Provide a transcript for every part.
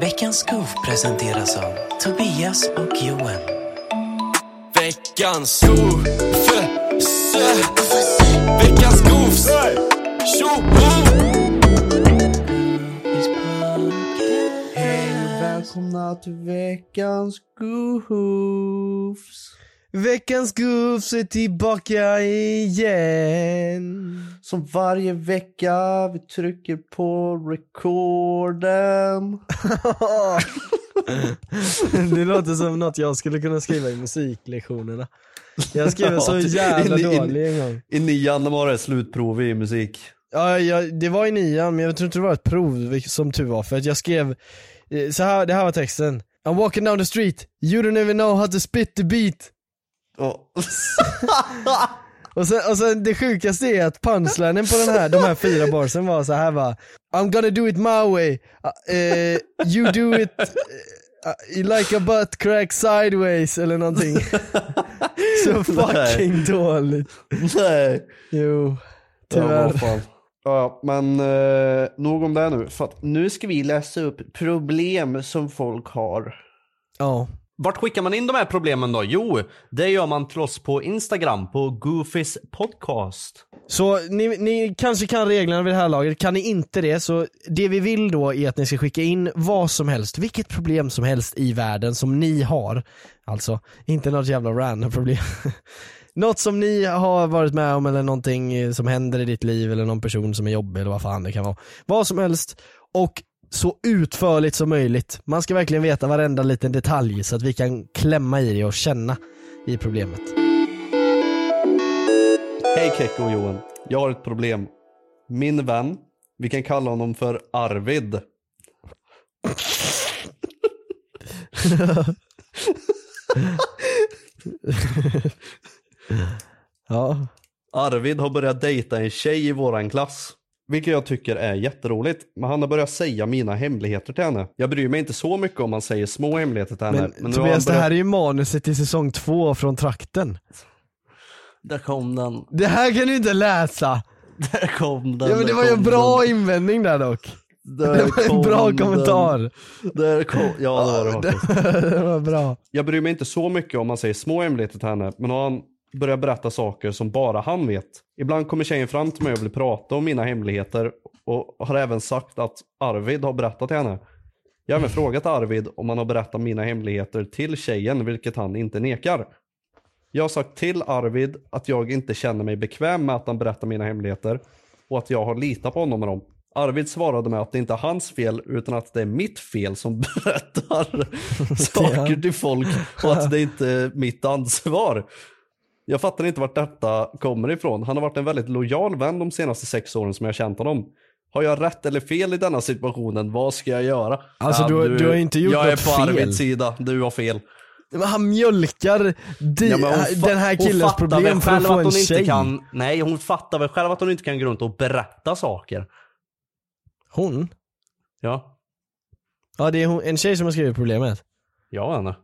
Veckans goof presenteras av Tobias och Johan. Veckans goof. Veckans. Tjoho! Välkomna till veckans goofs. Veckans Goofs är tillbaka igen. Som varje vecka vi trycker på recorden. det låter som något jag skulle kunna skriva i musiklektionerna. Jag skrev så jävla in- in- dålig en gång. I nian var det slutprov i musik. Ja, jag, det var i nian, men jag tror inte det var ett prov, som tur var, för att jag skrev, eh, så här, det här var texten. I'm walking down the street, you don't even know how to spit the beat. Och, Och sen, och sen det sjukaste är att punchlinen på den här, de här fyra barsen var så här va I'm gonna do it my way, uh, eh, you do it uh, like a butt crack sideways eller någonting. så fucking dåligt. nej. Jo, Ja, tyvärr. fan. Ja, men eh, nog om det nu. För att nu ska vi läsa upp problem som folk har. Ja. Vart skickar man in de här problemen då? Jo, det gör man till oss på Instagram på Goofys podcast. Så ni, ni kanske kan reglerna vid det här laget, kan ni inte det så det vi vill då är att ni ska skicka in vad som helst, vilket problem som helst i världen som ni har. Alltså, inte något jävla random problem. Något som ni har varit med om eller någonting som händer i ditt liv eller någon person som är jobbig eller vad fan det kan vara. Vad som helst och så utförligt som möjligt. Man ska verkligen veta varenda liten detalj så att vi kan klämma i det och känna i problemet. Hej Kekko och Johan. Jag har ett problem. Min vän, vi kan kalla honom för Arvid. Ja, Arvid har börjat dejta en tjej i våran klass. Vilket jag tycker är jätteroligt. Men han har börjat säga mina hemligheter till henne. Jag bryr mig inte så mycket om han säger små hemligheter till henne. Men, nu har Tobias, han det börjat... här är ju manuset till säsong två från trakten. Där kom den. Det här kan du inte läsa! Där kom den. Ja men det var ju en bra den. invändning där dock. Där Det var en bra den. kommentar. Där kom... Ja det var det det var bra. Jag bryr mig inte så mycket om man säger små hemligheter till henne, men har han börjat berätta saker som bara han vet. Ibland kommer tjejen fram till mig och vill prata om mina hemligheter och har även sagt att Arvid har berättat till henne. Jag har även frågat Arvid om han har berättat mina hemligheter till tjejen, vilket han inte nekar. Jag har sagt till Arvid att jag inte känner mig bekväm med att han berättar mina hemligheter och att jag har litat på honom med dem. Arvid svarade med att det inte är hans fel utan att det är mitt fel som berättar saker till folk och att det inte är mitt ansvar. Jag fattar inte vart detta kommer ifrån. Han har varit en väldigt lojal vän de senaste sex åren som jag har känt honom. Har jag rätt eller fel i denna situationen? Vad ska jag göra? Alltså, du- du har inte gjort Jag är något på fel. Arvids sida, du har fel. Men han mjölkar di- Ja, fa- den här killens problem för att få att en tjej. kan, nej hon fattar väl själv att hon inte kan gå runt och berätta saker. Hon? Ja, Ja det är hon, en tjej som har skrivit problemet. jag henne.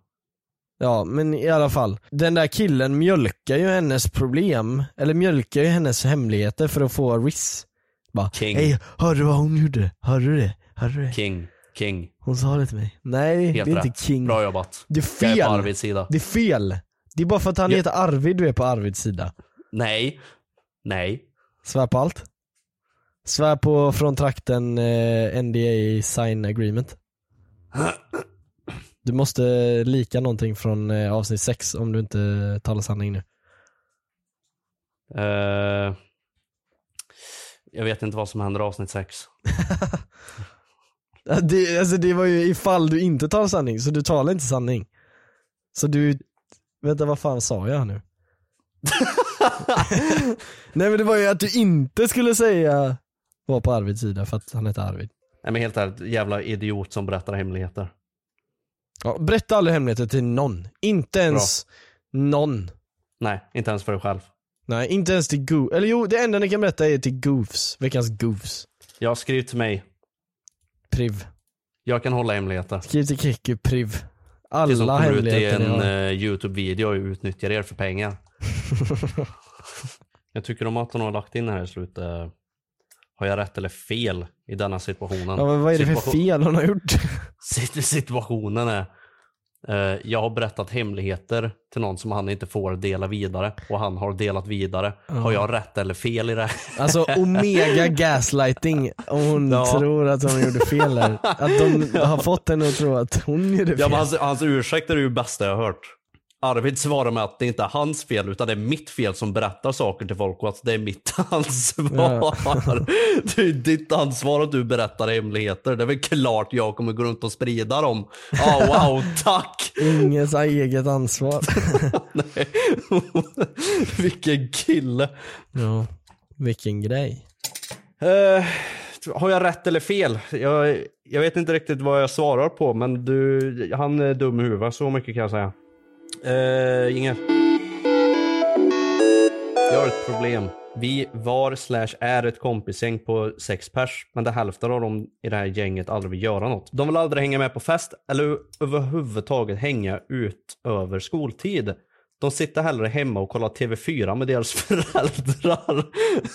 Ja men i alla fall, den där killen mjölkar ju hennes problem, eller mjölkar ju hennes hemligheter för att få riss. Bara, King. hej hörde du vad hon gjorde? Hörde du det? Hörde du det? King, king. Hon sa det till mig. Nej Helt det är rätt. inte king. Bra jobbat. Det är Jag är fel. på Arvids sida. Det är fel. Det är bara för att han Ja. heter Arvid du är på Arvids sida. Nej. Nej. Svär på allt. Svär på från trakten eh, NDA sign agreement. Du måste lika någonting från eh, avsnitt 6 om du inte talar sanning nu. Eh, jag vet inte vad som händer i avsnitt 6. Det, alltså det var ju ifall du inte talar sanning, så du talar inte sanning. Så du, vänta vad fan sa jag nu? Nej men det var ju att du inte skulle säga var på Arvids sida för att han heter Arvid. Nej men helt ärligt, jävla idiot som berättar hemligheter. Ja, berätta aldrig hemligheter till någon. Inte ens någon. Nej, inte ens för dig själv. Nej, inte ens till Goof. Eller jo, det enda ni kan berätta är till Goofs. Veckans Goofs. Jag skriv till mig. Priv. Jag kan hålla hemligheter. Skriv till Kikki, priv. Det som Alla kommer ut i hemligheter ni en har. uh, YouTube-video och utnyttjar er för pengar. jag tycker om att hon har lagt in här i slutet. Har jag rätt eller fel i denna situationen? Ja, men vad är det för fel hon har gjort? sit- situationen är eh, jag har berättat hemligheter till någon som han inte får dela vidare och han har delat vidare. Har jag rätt eller fel i det? Alltså omega gaslighting om hon Ja. tror att hon gjorde fel där. Att de har fått henne att tro att hon gjorde fel. Ja, men hans, hans ursäkt är det ju bästa jag har hört. Arvid svarar med att det inte är hans fel utan det är mitt fel som berättar saker till folk och att det är mitt ansvar. Det är ditt ansvar att du berättar hemligheter. Det är väl klart jag kommer gå runt och sprida dem. Ja, wow, tack! Ingens eget ansvar. Vilken kille. ja, vilken grej. Eh, har jag rätt eller fel? Jag, jag vet inte riktigt vad jag svarar på men du, han är dum i huvudet, så mycket kan jag säga. Uh, Inge. Jag har ett problem. Vi var slash är ett kompisgäng på sex pers, men det hälften av dem i det här gänget aldrig vill göra något. De vill aldrig hänga med på fest eller överhuvudtaget hänga ut över skoltid. De sitter hellre hemma och kollar TV4 med deras föräldrar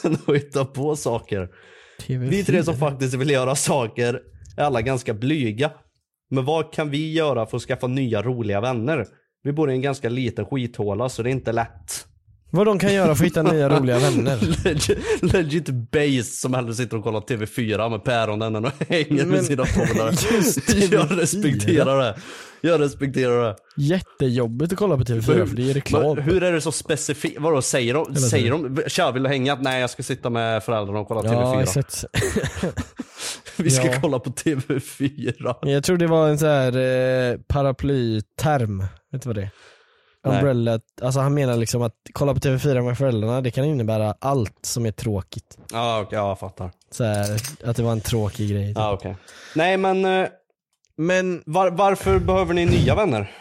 än att hitta på saker. Vi tre som faktiskt vill göra saker är alla ganska blyga. Men vad kan vi göra för att skaffa nya roliga vänner? Vi bor i en ganska liten skithåla så det är inte lätt. Vad de kan göra för att hitta nya roliga vänner. Legit, legit base som hellre sitter och kollar TV4 med päronen än och hänger med sina polare. Jag TV4. respekterar det. Jag respekterar det. Jättejobbigt att kolla på TV4 för det är reklam. Men hur är det så specifikt? Vadå säger de? Säger de? Tja vill du hänga? Nej jag ska sitta med föräldrarna och kolla Ja, TV4. exakt. Vi ska Ja. kolla på TV4. Jag tror det var en sån här eh, paraplyterm, vet du vad det är? Umbrella, alltså han menar liksom att kolla på TV4 med föräldrarna, det kan innebära allt som är tråkigt. Ja, okej, ja, jag fattar. Så här, att det var en tråkig grej. typ. Ja, okej. Nej men eh, Men var, varför behöver ni nya vänner?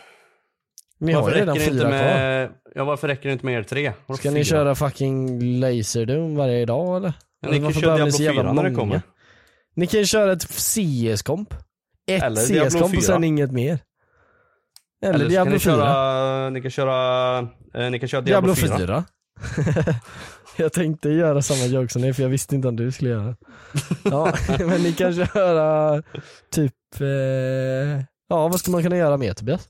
ni har varför redan fyra inte kvar. med, Ja varför räcker det inte med er tre? Vadå Ska fyra? ni köra fucking Laserdome varje dag eller? Ja, ni kan varför köra behöver ni Diablo så jävla 4 när det många? kommer. Ni kan köra ett CS-komp. Ett CS-komp 4. och sen inget mer. Eller, Eller Diablo ni 4. köra, ni kan köra, eh, ni kan köra Diablo Diablo, 4. 4. jag tänkte göra samma joke som ni för jag visste inte om du skulle göra Ja, men ni kan köra typ, eh, ja vad ska man kunna göra mer Tobias?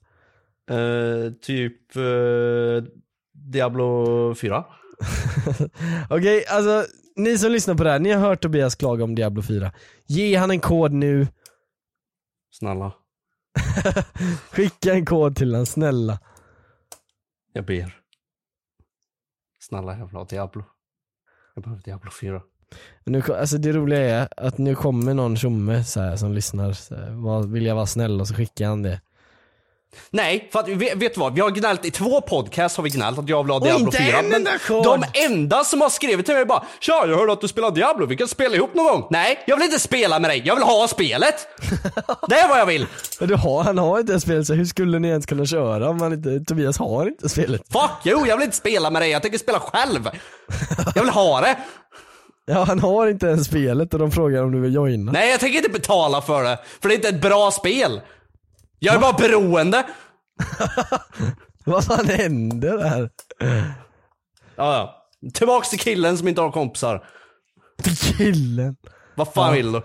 Eh, typ eh, Diablo 4. Okej, alltså ni som lyssnar på det här, ni har hört Tobias klaga om Diablo 4. Ge han en kod nu, Snälla, skicka en kod till han snälla. jag ber. Snälla jag vill ha Diablo. Jag behöver Diablo 4. Nu, alltså det roliga är att nu kommer någon tjomme så här, som lyssnar, så här, vill jag vara snäll och så skickar han det. Nej, för att, vet, vet du vad? Vi har gnällt i två podcasts har vi gnällt att jag vill ha Diablo inte 4. en Men de enda som har skrivit till mig bara Tja, jag hörde att du spelar Diablo, vi kan spela ihop någon gång. Nej, jag vill inte spela med dig, jag vill ha spelet. det är vad jag vill. Men du har, han har inte spelet så hur skulle ni ens kunna köra om han inte, Tobias har inte spelet? Fuck you, jag vill inte spela med dig, jag tänker spela själv. Jag vill ha det. Ja han har inte ens spelet och de frågar om du vill joina. Nej, jag tänker inte betala för det, för det är inte ett bra spel. Jag är bara beroende. Vad fan händer där? Ja, ja. Tillbaks till killen som inte har kompisar. Killen. Vad fan vill du?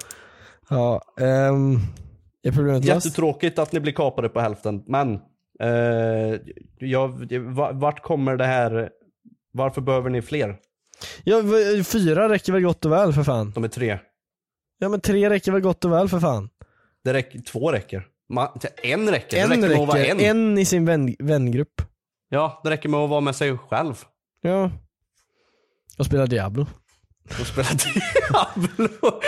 Ja, ehm, är problemet löst? Jättetråkigt att ni blir kapade på hälften, men eh, jag, va- vart kommer det här, varför behöver ni fler? Ja, v- fyra räcker väl gott och väl för fan? De är tre. Ja men tre räcker väl gott och väl för fan? Det räcker, två räcker. Ma, en räcker, En det räcker med att vara en. en i sin vän, vängrupp. Ja, det räcker med att vara med sig själv. Ja. Och spela Diablo. Och spela Diablo.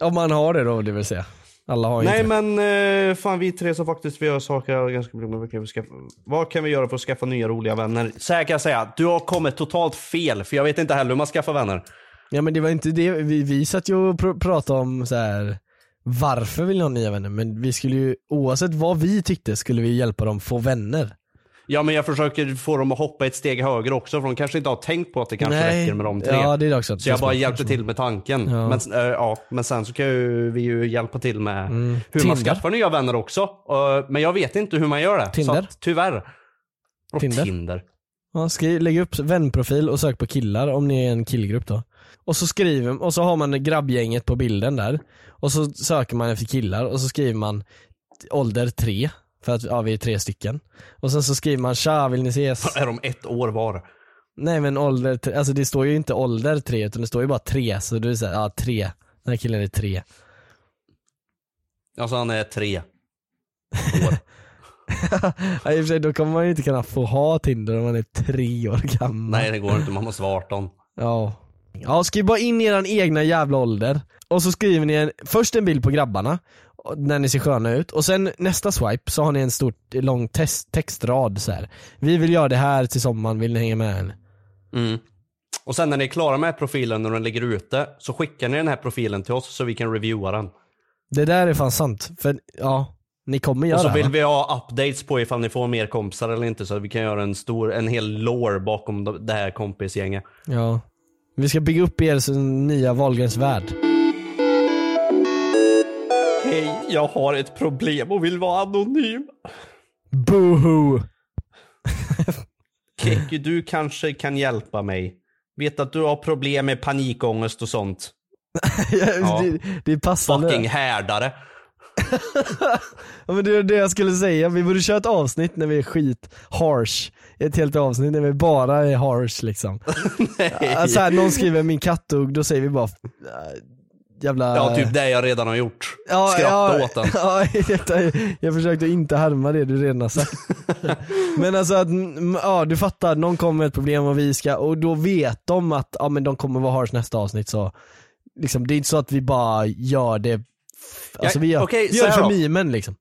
Om man har det då, det vill säga. Alla har ju Nej inte men eh, fan vi tre som faktiskt vi gör saker ganska bra. Vad kan, vi skaffa, vad kan vi göra för att skaffa nya roliga vänner? Så här kan jag säga, du har kommit totalt fel för jag vet inte heller hur man skaffar vänner. Ja men det var inte det, vi, vi satt ju och pr- pratade om så här. Varför vill ni ha nya vänner? Men vi skulle ju, oavsett vad vi tyckte, skulle vi hjälpa dem få vänner. Ja men jag försöker få dem att hoppa ett steg högre också för de kanske inte har tänkt på att det kanske räcker med de tre. Ja det är också. Så jag bara hjälpte till med tanken. Ja. Men, äh, ja, men sen så kan ju vi ju hjälpa till med hur man Tinder. skaffar nya vänner också. Uh, men jag vet inte hur man gör det. Tinder? Så att, tyvärr. Och Tinder? Tinder. Ja, skriv, lägg upp vänprofil och sök på killar om ni är en killgrupp då. Och så skriver, och så har man grabbgänget på bilden där. Och så söker man efter killar och så skriver man ålder tre. För att ja, vi är tre stycken. Och sen så skriver man tja, vill ni ses? Är de ett år var? Nej men ålder, tre- alltså det står ju inte ålder tre utan det står ju bara tre. Så du är såhär, ja tre. Den här killen är tre. Alltså han är tre. Ja, i och för sig, då kommer man ju inte kunna få ha Tinder om man är tre år gammal. Nej det går inte, man måste vara 18. Ja. Ja, skriv bara in eran egna jävla ålder. Och så skriver ni en, först en bild på grabbarna, och- när ni ser sköna ut. Och sen nästa swipe så har ni en stor lång test, textrad så här. Vi vill göra det här till sommaren, vill ni hänga med? eller? Mm. Och sen när ni är klara med profilen när den ligger ute så skickar ni den här profilen till oss så vi kan reviewa den. Det där är fan sant. För ja, ni kommer göra Och så det vill va? vi ha updates på ifall ni får mer kompisar eller inte så att vi kan göra en stor, en hel lore bakom det här kompisgänget. Ja. Vi ska bygga upp er nya Wahlgrens värld. Hej, jag har ett problem och vill vara anonym. Boohoo! Kekki, du kanske kan hjälpa mig. Vet att du har problem med panikångest och sånt. Ja. det, det är passande. Fucking härdare. Ja, men det är det jag skulle säga, vi borde köra ett avsnitt när vi är skit harsh. Ett helt avsnitt när vi bara är harsh liksom. alltså här, någon skriver min katt dog, då säger vi bara äh, jävla... Ja, typ det jag redan har gjort. Ja, Skratta ja, åt den. Ja, jag, jag försökte inte härma det du redan har sagt. men alltså att, mm, ja du fattar, någon kommer med ett problem och vi ska, och då vet de att ja, men de kommer vara harsh nästa avsnitt så liksom, det är inte så att vi bara gör det, alltså Ja, vi gör, okej, vi gör det för då. mimen liksom.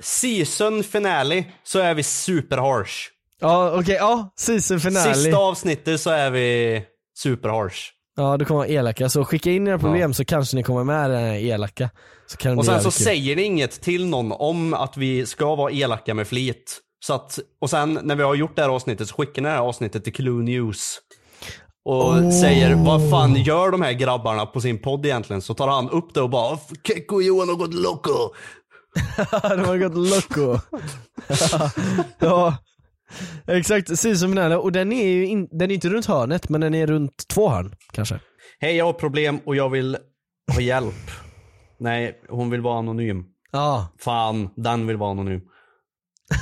Season finale så är vi super harsh. Ja okej, ja, season finale. Sista avsnittet så är vi super harsh. Ja, det kommer vara elaka. Så skicka in era problem så kanske ni kommer med den här elaka. Så kan Och sen så kul. säger ni inget till någon om att vi ska vara elaka med flit. Så att, och sen när vi har gjort det här avsnittet så skickar ni det här avsnittet till Clue News. Och säger vad fan gör de här grabbarna på sin podd egentligen? Så tar han upp det och bara Kekko och Johan har gått loco. de har gått loco. ja. Exakt, season finale. Och den är ju in, den är inte runt hörnet, men den är runt två hörn kanske. Hej jag har problem och jag vill ha hjälp. Nej, hon vill vara anonym. Ja. Fan, den vill vara anonym.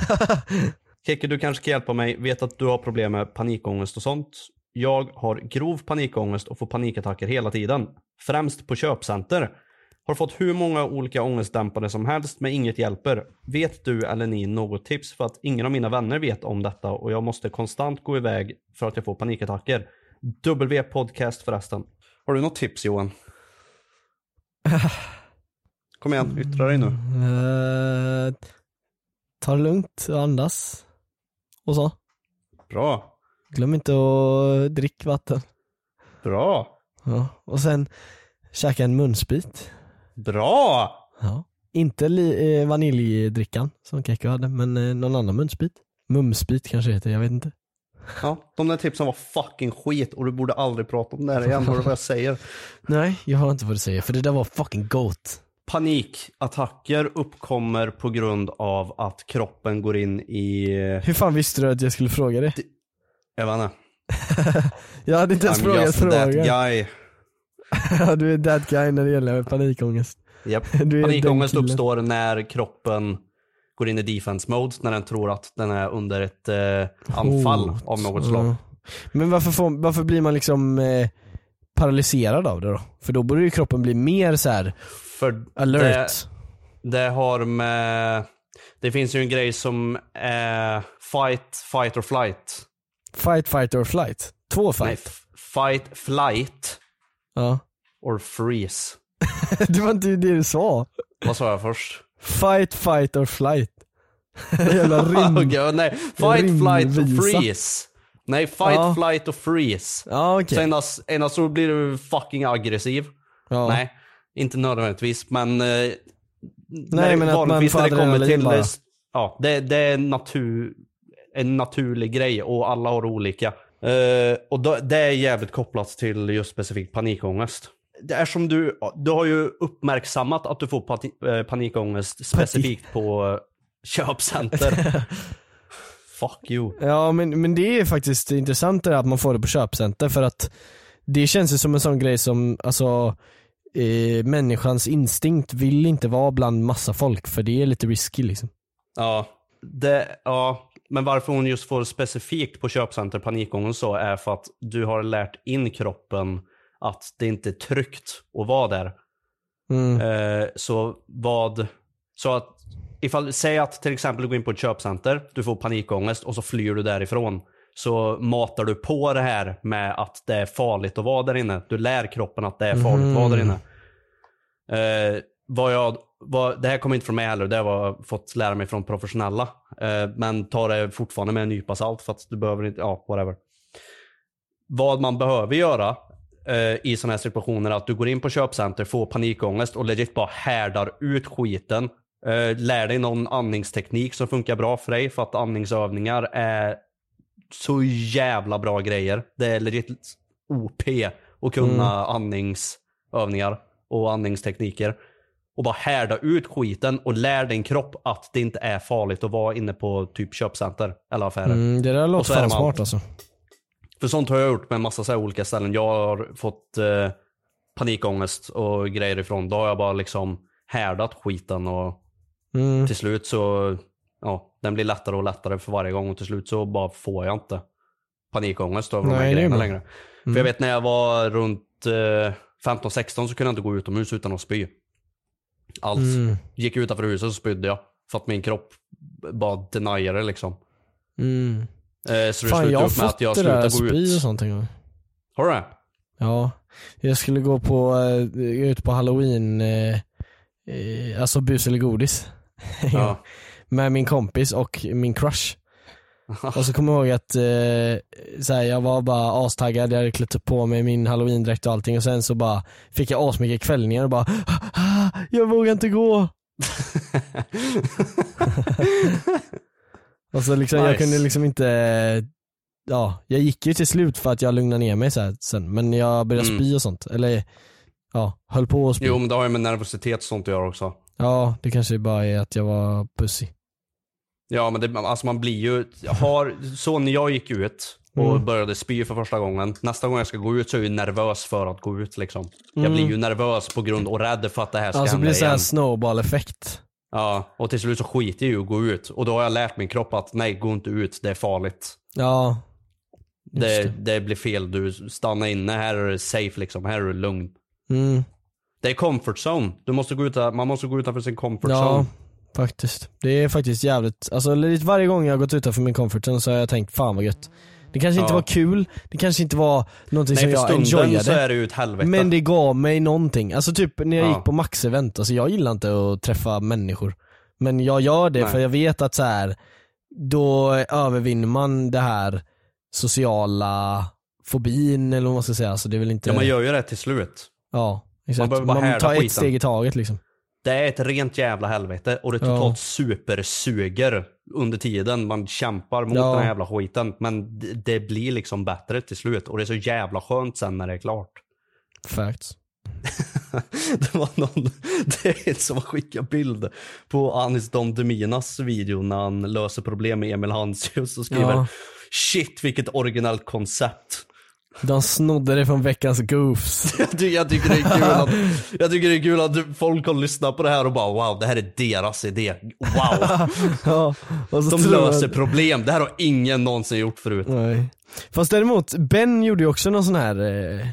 Keke, du kanske kan hjälpa mig. Vet att du har problem med panikångest och sånt. Jag har grov panikångest och får panikattacker hela tiden. Främst på köpcenter. Har fått hur många olika ångestdämpare som helst men inget hjälper. Vet du eller ni något tips för att ingen av mina vänner vet om detta och jag måste konstant gå iväg för att jag får panikattacker? W podcast förresten. Har du något tips Johan? Kom igen, yttra dig nu. Uh, ta det lugnt andas. Och så. Bra. Glöm inte att dricka vatten. Bra. Ja. Och sen käka en munsbit. Bra! Ja. Inte eh, vaniljdrickan som Kekko hade, men eh, någon annan munsbit. Mumsbit kanske heter, jag vet inte. Ja, de där tipsen var fucking skit och du borde aldrig prata om det här igen, hör du vad jag säger? Nej, jag har inte vad du säger, för det där var fucking goat. Panikattacker uppkommer på grund av att kroppen går in i, Hur fan visste du att jag skulle fråga det? Jag inte, Jag hade inte ens I'm frågat just that frågan. guy. Du är that guy när det gäller panikångest. Är Panikångest uppstår när kroppen går in i defense mode, när den tror att den är under ett eh, anfall Hot. av något slag. Ja. Men varför, får, varför blir man liksom eh, paralyserad av det då? För då borde ju kroppen bli mer så här För alert. Det, det har med, det finns ju en grej som är fight, fight or flight. Fight, fight or flight. Två Nej, fight. f- fight, flight Ja. or freeze. det var inte det du sa. Vad sa jag först? Fight, fight or flight. Jävla rim. Okej, nej. Fight, flight or Rimvisa. freeze. Nej, fight, Ja. flight och freeze. Ja okej. Så endast, endast så blir du fucking aggressiv. Ja. Nej, inte nödvändigtvis men... Eh, Nej, men att man får när det kommer adrenalin till... bara. Ja, det, det är natur, en naturlig grej och alla har olika. Eh, och då, det är jävligt kopplat till just specifikt panikångest. Det är som du, du har ju uppmärksammat att du får pati, eh, panikångest specifikt på eh, köpcenter. Fuck you. Ja men, men det är faktiskt intressant det där att man får det på köpcenter för att det känns ju som en sån grej som, alltså eh, människans instinkt vill inte vara bland massa folk för det är lite risky liksom. Ja, det, ja, men varför hon just får specifikt på köpcenter panikångest så är för att du har lärt in kroppen att det inte är tryggt att vara där. Mm. Eh, så vad, så att ifall, säg att till exempel du går in på ett köpcenter, du får panikångest och så flyr du därifrån. Så matar du på det här med att det är farligt att vara där inne. Du lär kroppen att det är farligt att vara där inne. Eh, vad jag, vad, det här kommer inte från mig heller, det har jag fått lära mig från professionella. Eh, men ta det fortfarande med en nypa salt för att du behöver inte, ja whatever. Vad man behöver göra eh, i sådana här situationer är att du går in på köpcenter, får panikångest och legit bara härdar ut skiten. Eh, lär dig någon andningsteknik som funkar bra för dig för att andningsövningar är så jävla bra grejer. Det är legit OP att kunna andningsövningar och andningstekniker. Och bara härda ut skiten och lär din kropp att det inte är farligt att vara inne på typ köpcenter eller affärer. Mm, det där låter fan smart allt. alltså. För sånt har jag gjort med massa så här olika ställen. Jag har fått eh, panikångest och grejer ifrån. Då har jag bara liksom härdat skiten och Mm. till slut så, ja, den blir lättare och lättare för varje gång och till slut så bara får jag inte panikångest över de Nej, här det är grejerna längre. För jag vet när jag var runt eh, 15-16 så kunde jag inte gå utomhus utan att spy. Alls. Mm. Gick utanför huset så spydde jag. För att min kropp bara deniade liksom. Mm. Eh, så det Fan jag slutade har upp med att fått jag det där spy och sånt en gång. Har du det? Ja, jag skulle gå på, eh, ut på halloween, eh, eh, alltså bus eller godis. Ja. Med min kompis och min crush. Och så kommer jag ihåg att eh, så här, jag var bara astaggad, jag hade klätt upp på mig min halloween-dräkt och allting och sen så bara fick jag asmycket kvällningar och bara "Ah, Jag vågar inte gå. och så liksom, jag Nice. kunde liksom inte, ja, jag gick ju till slut för att jag lugnade ner mig så här, sen, men jag började Mm. spy och sånt. Eller ja, höll på att spy. Jo men det har ju med nervositet och sånt att göra också. Ja, det kanske bara är att jag var pussy. Ja men det, alltså man blir ju, har, så när jag gick ut och Mm. började spy för första gången. Nästa gång jag ska gå ut så är jag ju nervös för att gå ut liksom. Jag Mm. blir ju nervös på grund och rädd för att det här ska Alltså hända blir det så här igen. snowball-effekt. Ja, och till slut så skiter jag ju i att gå ut. Och då har jag lärt min kropp att nej, gå inte ut, det är farligt. Ja. Det, det. det blir fel, du stannar inne, här är det safe liksom, här är det lugn. Mm. Det är comfort zone. Du måste gå ut, man måste gå utanför sin comfort Ja, zone. Faktiskt. Det är faktiskt jävligt, alltså lite varje gång jag har gått utanför min comfort zone så har jag tänkt fan vad gött. Det kanske inte Ja. var kul, det kanske inte var någonting som Nej, för jag enjoyade. så är det ju ett helvete. Men det gav mig någonting. Alltså typ när jag Ja. gick på Max-event, alltså jag gillar inte att träffa människor. Men jag gör det Nej. för jag vet att så här då övervinner man det här sociala fobin eller vad man ska säga. Alltså det är väl inte, Ja, man gör ju det till slut. ja, exakt. behöver bara man härda tar ett skiten. steg i taget liksom. Det är ett rent jävla helvete och det Ja. totalt supersuger under tiden man kämpar mot Ja. den här jävla skiten. Men det, det blir liksom bättre till slut och det är så jävla skönt sen när det är klart. Facts. det var någon, det är som har skickat bild på Anis Don Deminas video när han löser problem med Emil Hansius och skriver Ja. Shit vilket originellt koncept. De snodde det från veckans goofs. Jag tycker, jag tycker det är kul att, jag tycker det är kul att folk har lyssnat på det här och bara wow det här är deras idé. Wow. ja, De jag- löser problem. Det här har ingen någonsin gjort förut. Nej. Fast däremot, Ben gjorde ju också någon sån här, eh,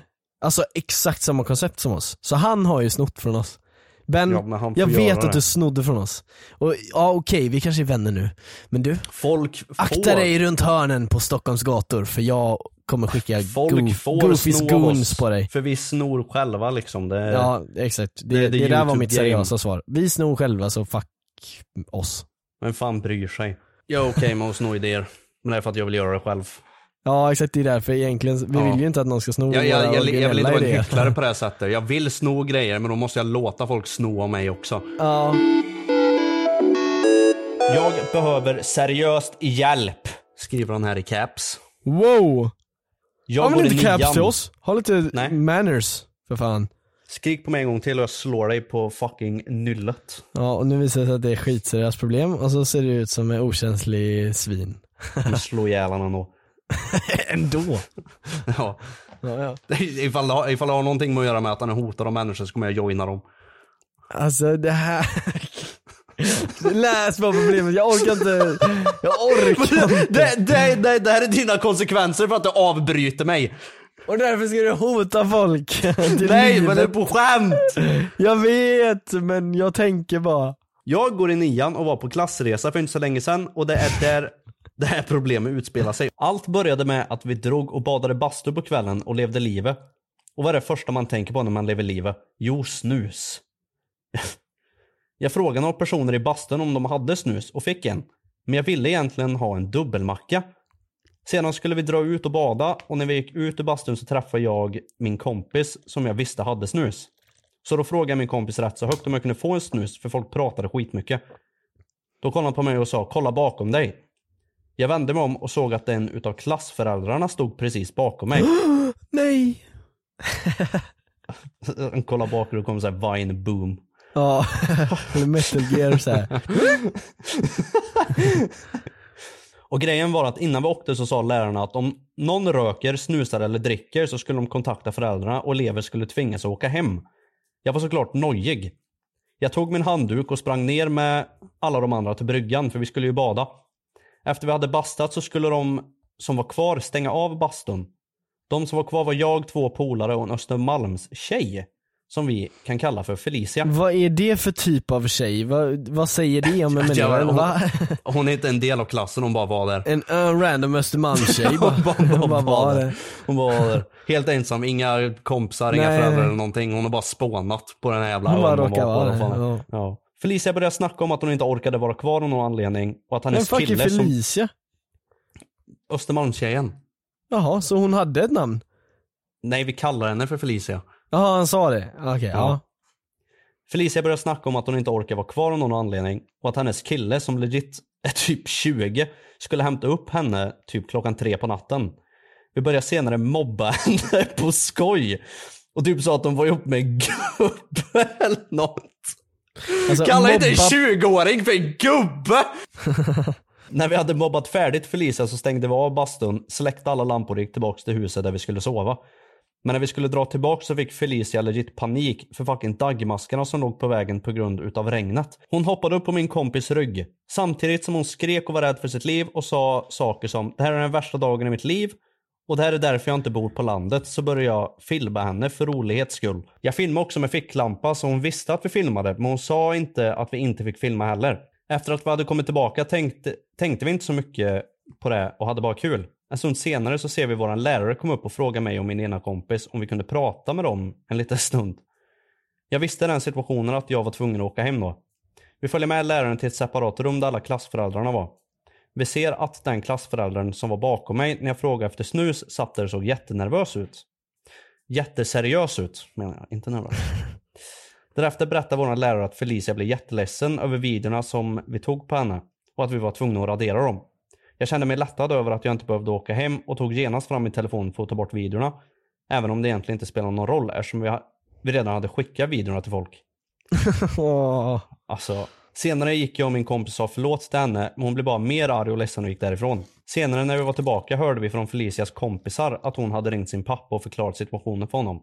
alltså exakt samma koncept som oss. Så han har ju snott från oss. Ben, Ja, men jag vet det. att du snodde från oss. Och ja okej, vi kanske är vänner nu. Men du, Folk akta får, dig runt hörnen på Stockholms gator för jag kommer skicka folk goof, får goofies goons på dig. För vi snor själva liksom. Det, Ja exakt, det, det är det, the där var mitt seriösa svar. Vi snor själva så fuck oss. Vem fan bryr sig? Jag är okej med att sno idéer. Men det är för att jag vill göra det själv. Ja exakt, det är därför egentligen, vi Ja. vill ju inte att någon ska sno Jag, jag, våra jag, jag vill inte vara en hycklare på det här sättet. Jag vill sno grejer men då måste jag låta folk sno av mig också. Ja. Jag behöver seriöst hjälp. Skriver han här i caps. Wow! Jag Ja i inte caps nian. till oss. Ha lite Nej. manners, för fan. Skrik på mig en gång till och jag slår dig på fucking nyllet. Ja och nu visar det sig att det är skitseriöst problem och så ser det ut som en okänslig svin. Jag kommer slå ihjäl honom ändå. Ändå. Ja. Ja, ja. Ifall, det har, ifall det har någonting med att göra med att han är hotad av människor så kommer jag joina dem. Alltså det här... Läs bara problemet, jag orkar inte. Jag orkar inte. Det, det, det, det här är dina konsekvenser för att du avbryter mig. Och därför ska du hota folk. Nej livet. men det är på skämt! Jag vet, men jag tänker bara. Jag går i nian och var på klassresa för inte så länge sedan och det är där det här problemet utspelar sig. Allt började med att vi drog och badade bastu på kvällen och levde livet. Och vad är det första man tänker på när man lever livet? Jo, snus. Jag frågade några personer i bastun om de hade snus och fick en. Men jag ville egentligen ha en dubbelmacka. Sedan skulle vi dra ut och bada och när vi gick ut ur bastun så träffade jag min kompis som jag visste hade snus. Så då frågade jag min kompis rätt så högt om jag kunde få en snus för folk pratade skitmycket. Då kollade han på mig och sa kolla bakom dig. Jag vände mig om och såg att en utav klassföräldrarna stod precis bakom mig. Nej. Han kollade bakåt och kom såhär vine boom. Ja, eller metal gear så här. Och grejen var att innan vi åkte så sa lärarna att om någon röker, snusar eller dricker så skulle de kontakta föräldrarna och elever skulle tvingas att åka hem. Jag var såklart nojig. Jag tog min handduk och sprang ner med alla de andra till bryggan för vi skulle ju bada. Efter vi hade bastat så skulle de som var kvar stänga av bastun. De som var kvar var jag, två polare och en Östermalms tjej. Som vi kan kalla för Felicia. Vad är det för typ av tjej? Vad, vad säger det om en människa? Hon, hon är inte en del av klassen, hon bara var där. En, en random Östermalmstjej. Hon bara, bara, Hon bara var där. Hon var där. Helt ensam, inga kompisar, inga föräldrar eller någonting. Hon har bara spånat på den här jävla Hon bara råkar på, vara där, ja. Ja. Felicia började snacka om att hon inte orkade vara kvar av någon anledning. Och att hennes fuck är kille som Felicia? Östermalmstjejen. Jaha, så hon hade ett namn? Nej, vi kallar henne för Felicia. Jaha, han sa det? Okej, ja. Felicia började snacka om att hon inte orkar vara kvar av någon anledning. Och att hennes kille som legit är typ 20 skulle hämta upp henne typ klockan tre på natten. Vi började senare mobba henne på skoj. Och typ sa att de var ihop med en gubbe eller något. Alltså, Kalla inte en mobba- 20-åring för en gubbe! När vi hade mobbat färdigt Felicia så stängde vi av bastun, släckte alla lampor och gick tillbaks till huset där vi skulle sova. Men när vi skulle dra tillbaka så fick Felicia legit panik för fucking daggmaskarna som låg på vägen på grund utav regnet. Hon hoppade upp på min kompis rygg. Samtidigt som hon skrek och var rädd för sitt liv och sa saker som Det här är den värsta dagen i mitt liv. Och det här är därför jag inte bor på landet. Så började jag filma henne för rolighets skull. Jag filmade också med ficklampa så hon visste att vi filmade. Men hon sa inte att vi inte fick filma heller. Efter att vi hade kommit tillbaka tänkte, tänkte vi inte så mycket på det och hade bara kul. En stund senare så ser vi våran lärare komma upp och fråga mig och min ena kompis om vi kunde prata med dem en liten stund. Jag visste i den situationen att jag var tvungen att åka hem då. Vi följer med läraren till ett separat rum där alla klassföräldrarna var. Vi ser att den klassföräldern som var bakom mig när jag frågade efter snus satt där och såg jättenervös ut. Jätteseriös ut menar jag, inte nervös. Därefter berättar vår lärare att Felicia blev jätteledsen över videorna som vi tog på henne och att vi var tvungna att radera dem. Jag kände mig lättad över att jag inte behövde åka hem och tog genast fram min telefon för att ta bort videorna. Även om det egentligen inte spelar någon roll eftersom vi, vi redan hade skickat videorna till folk. Alltså, senare gick jag och min kompis och sa förlåt till henne, men hon blev bara mer arg och ledsen och gick därifrån. Senare när vi var tillbaka hörde vi från Felicias kompisar att hon hade ringt sin pappa och förklarat situationen för honom.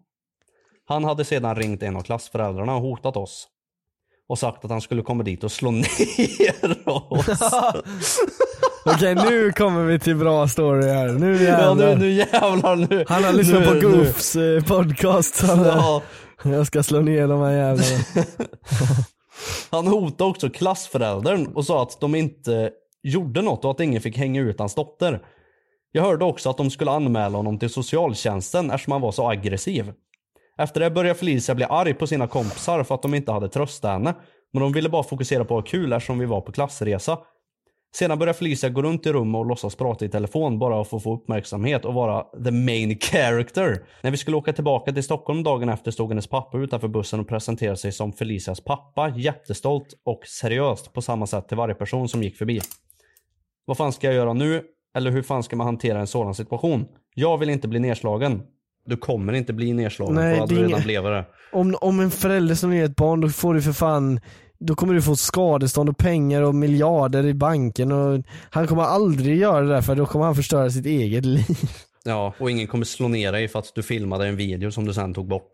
Han hade sedan ringt en av klassföräldrarna och hotat oss. Och sagt att han skulle komma dit och slå ner oss. Okej, nu kommer vi till bra story här. Nu ja, jävlar. nu, nu jävlar nu. Han har lyssnat nu, på nu. Goofs eh, podcast. Han, Ja, Jag ska slå ner de här jävlarna han hotade också klassföräldern och sa att de inte gjorde något och att ingen fick hänga ut hans dotter. Jag hörde också att de skulle anmäla honom till socialtjänsten eftersom han var så aggressiv. Efter det började Felicia bli arg på sina kompisar för att de inte hade tröstat henne. Men de ville bara fokusera på att ha kul eftersom vi var på klassresa. Sedan började Felicia gå runt i rummet och låtsas prata i telefon bara för att få uppmärksamhet och vara the main character. När vi skulle åka tillbaka till Stockholm dagen efter stod hennes pappa utanför bussen och presenterade sig som Felicias pappa, jättestolt och seriöst på samma sätt till varje person som gick förbi. Vad fan ska jag göra nu? Eller hur fan ska man hantera en sådan situation? Jag vill inte bli nedslagen. Du kommer inte bli nedslagen Nej, för du är redan blev det. Om, om en förälder som ger ett barn, då får du för fan då kommer du få skadestånd och pengar och miljarder i banken och han kommer aldrig göra det där för då kommer han förstöra sitt eget liv. Ja, och ingen kommer slå ner dig för att du filmade en video som du sen tog bort.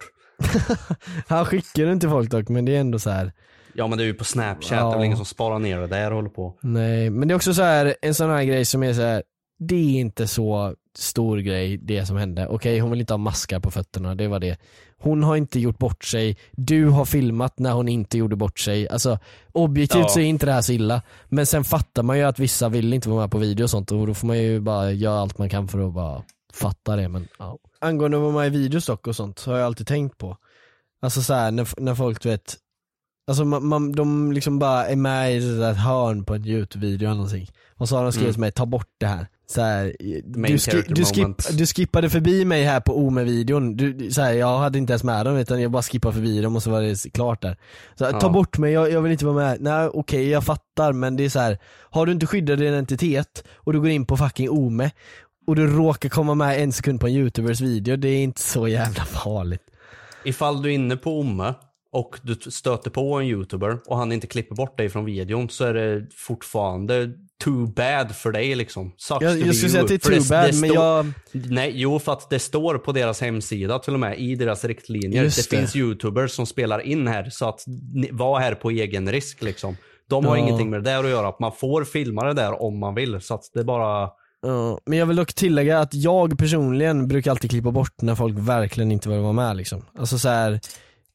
Han skickar den till folk dock men det är ändå så här. Ja men det är ju på snapchat, Ja. det är väl ingen som sparar ner det där och håller på. nej men det är också så här en sån här grej som är så här. Det är inte så stor grej det som hände. Okej hon vill inte ha maskar på fötterna, det var det. Hon har inte gjort bort sig, du har filmat när hon inte gjorde bort sig. Alltså objektivt Ja. så är inte det här så illa. Men sen fattar man ju att vissa vill inte vara med på video och sånt och då får man ju bara göra allt man kan för att bara fatta det. Men, ja. Angående att vara med i videos dock och sånt så har jag alltid tänkt på. Alltså så här, när, när folk du vet Alltså man, man, de liksom bara är med i där hörn på en youtube-video eller någonting. Och så har de skrivit till mig, ta bort det här. Så här du, ski, du, skip, du skippade förbi mig här på Ome-videon, du, så här, jag hade inte ens med dem utan jag bara skippade förbi dem och så var det klart där. Så här, ta Ja. bort mig, jag, jag vill inte vara med. Nej okej jag fattar men det är så här. har du inte skyddad identitet och du går in på fucking Ome och du råkar komma med en sekund på en youtubers video, det är inte så jävla farligt. Ifall du är inne på Omme och du stöter på en youtuber och han inte klipper bort dig från videon så är det fortfarande too bad för dig liksom. Sucks Jag, jag skulle säga att det är too bad men står- jag, Nej, jo för att det står på deras hemsida till och med i deras riktlinjer. Just det, det. finns youtubers som spelar in här så att var här på egen risk liksom. De har Ja. ingenting med det där att göra. Man får filma det där om man vill. Så att det bara... Ja, men jag vill dock tillägga att jag personligen brukar alltid klippa bort när folk verkligen inte vill vara med liksom. Alltså så här,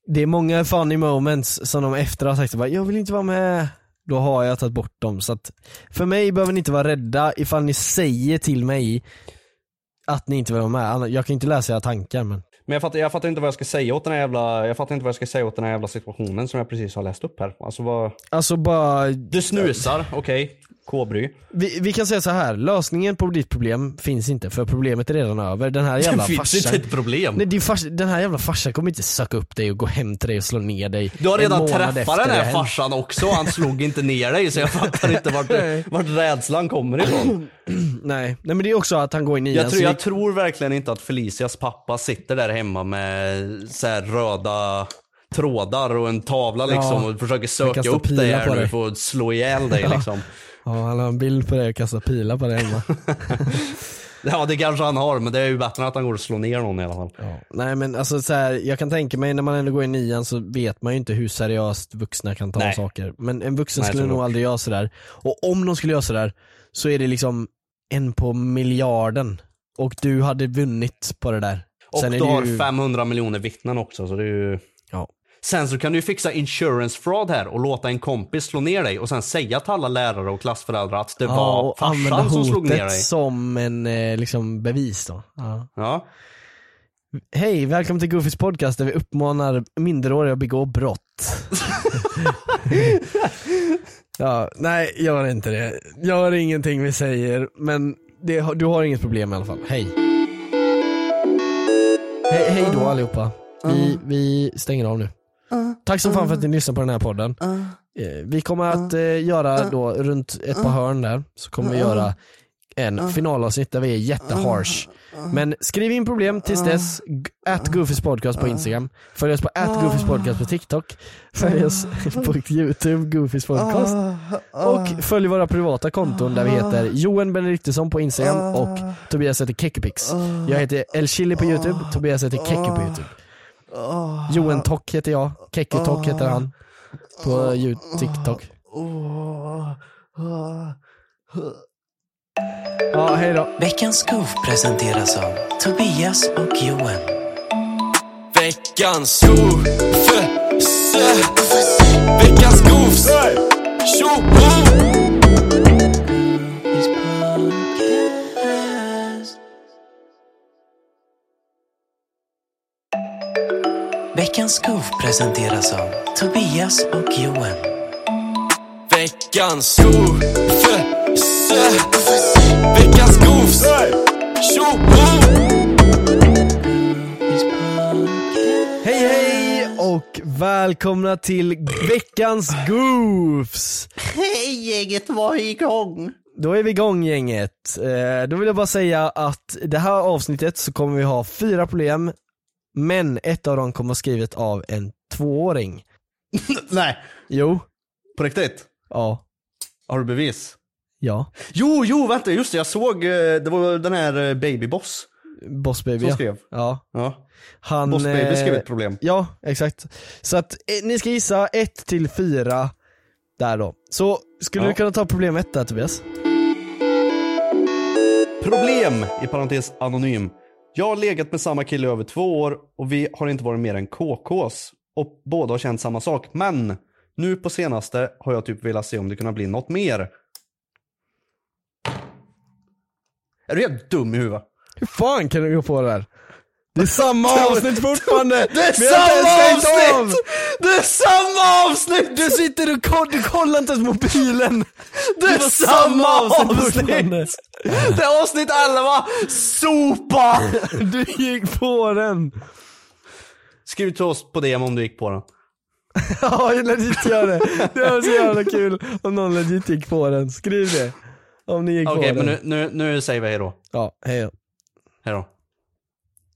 det är många funny moments som de efter har sagt bara, jag vill inte vara med. Då har jag tagit bort dem. Så att för mig behöver ni inte vara rädda ifall ni säger till mig att ni inte vill vara med. Jag kan inte läsa era tankar men. Men jag fattar, jag fattar inte vad jag ska säga åt den här jävla... Jag fattar inte vad jag ska säga åt den här jävla situationen som jag precis har läst upp här. Alltså vad... Alltså bara, Du snusar, okej. K-bry. vi, vi kan säga så här. lösningen på ditt problem finns inte för problemet är redan över. Den här jävla Det finns farsan. inte ett problem. Nej, din fars, den här jävla farsan kommer inte söka upp dig och gå hem till dig och slå ner dig Du har redan träffat den här farsan också, han slog inte ner dig så jag fattar inte vart, vart rädslan kommer ifrån. Nej, nej men det är också att han går i nian Jag tror, jag det- tror verkligen inte att Felicias pappa sitter där hemma med så röda trådar och en tavla liksom Ja, och försöker söka upp dig här nu för att slå ihjäl dig liksom. Ja, han har en bild på det och kastar pilar på det hemma. Ja det kanske han har men det är ju bättre än att han går och slår ner någon i alla fall. ja. Nej men alltså så här, jag kan tänka mig när man ändå går i nian så vet man ju inte hur seriöst vuxna kan ta Nej. saker. Men en vuxen Nej, skulle nog aldrig göra sådär. Och om de skulle göra sådär så är det liksom en på miljarden. Och du hade vunnit på det där. Och Sen du har ju- 500 miljoner vittnen också så det är ju... Ja. Sen så kan du fixa insurance fraud här och låta en kompis slå ner dig och sen säga till alla lärare och klassföräldrar att det Ja, var använda farsan som slog ner hotet dig. som en eh, liksom bevis då. Ja. Ja. Hej, välkommen till Goofys podcast där vi uppmanar minderåriga att begå brott. ja, nej, gör inte det. Gör ingenting vi säger, men det, du har inget problem i alla fall. Hej. Hej, hej då allihopa. Vi, vi stänger av nu. Tack så fan för att ni lyssnar på den här podden. Eh, Vi kommer att eh, göra då runt ett par hörn där, så kommer vi göra en finalavsnitt där vi är jätteharsh. Men skriv in problem tills dess, at Goofys podcast på Instagram, följ oss på at Goofys podcast på TikTok, följ oss på Youtube, Goofys podcast. Och följ våra privata konton där vi heter Johan Benediktusson på Instagram och Tobias heter Kekipix. Jag heter El Chili på Youtube, Tobias heter Kekki på Youtube. Johan Tock heter jag, Kekki Tock heter han på Yout- TikTok. Ja, hej då. Veckans goof presenteras av Tobias och Johan. Veckans goof. Veckans goofs. Tjoho! Veckans goof presenteras av Tobias och Johan. Veckans goof. Veckans podcast. Hej hej och välkomna till veckans Goofs! Hej gänget, var igång! Då är vi igång gänget. Eh, då vill jag bara säga att det här avsnittet så kommer vi ha fyra problem, men ett av dem kommer skrivet av en tvååring. Nej, Jo, På riktigt? Ja. Har du bevis? Ja. Jo, jo, vänta, just det, jag såg, eh, det var den här eh, Baby Boss Boss baby som skrev. Ja. Ja. Han, Boss Baby skrev eh, ett problem. Ja, exakt. Så att ni ska gissa 1 till 4 där då. Så skulle Ja. du kunna ta problem 1 där Tobias? Problem, i parentes anonym. Jag har legat med samma kille i över två år och vi har inte varit mer än KKs. Och båda har känt samma sak. Men nu på senaste har jag typ velat se om det kunde bli något mer. Är du helt dum i huvudet? Hur fan kan du gå på det där? Det är samma avsnitt fortfarande! Det är samma avsnitt! Det är samma avsnitt! Du sitter och koll, du kollar inte ens mobilen! Det är samma avsnitt! Det är avsnitt 11! Sopa! Du gick på den! Skriv till oss på DM om du gick på den. Ja, legit gör det. Det var så jävla kul om någon legit gick på den. Skriv det. Om ni gick på Okej, den. men nu, nu, nu säger vi hejdå. Ja, hej då. Hejdå.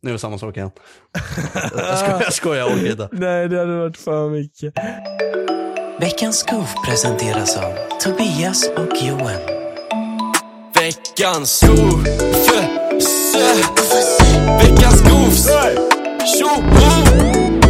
Nu är det samma sak igen. jag skojar, jag, skojar, jag orkar inte. Nej, det hade varit för mycket. Veckans Goof presenteras av Tobias och Johan. Veckans Goof! Veckans Goofs! Tjoho!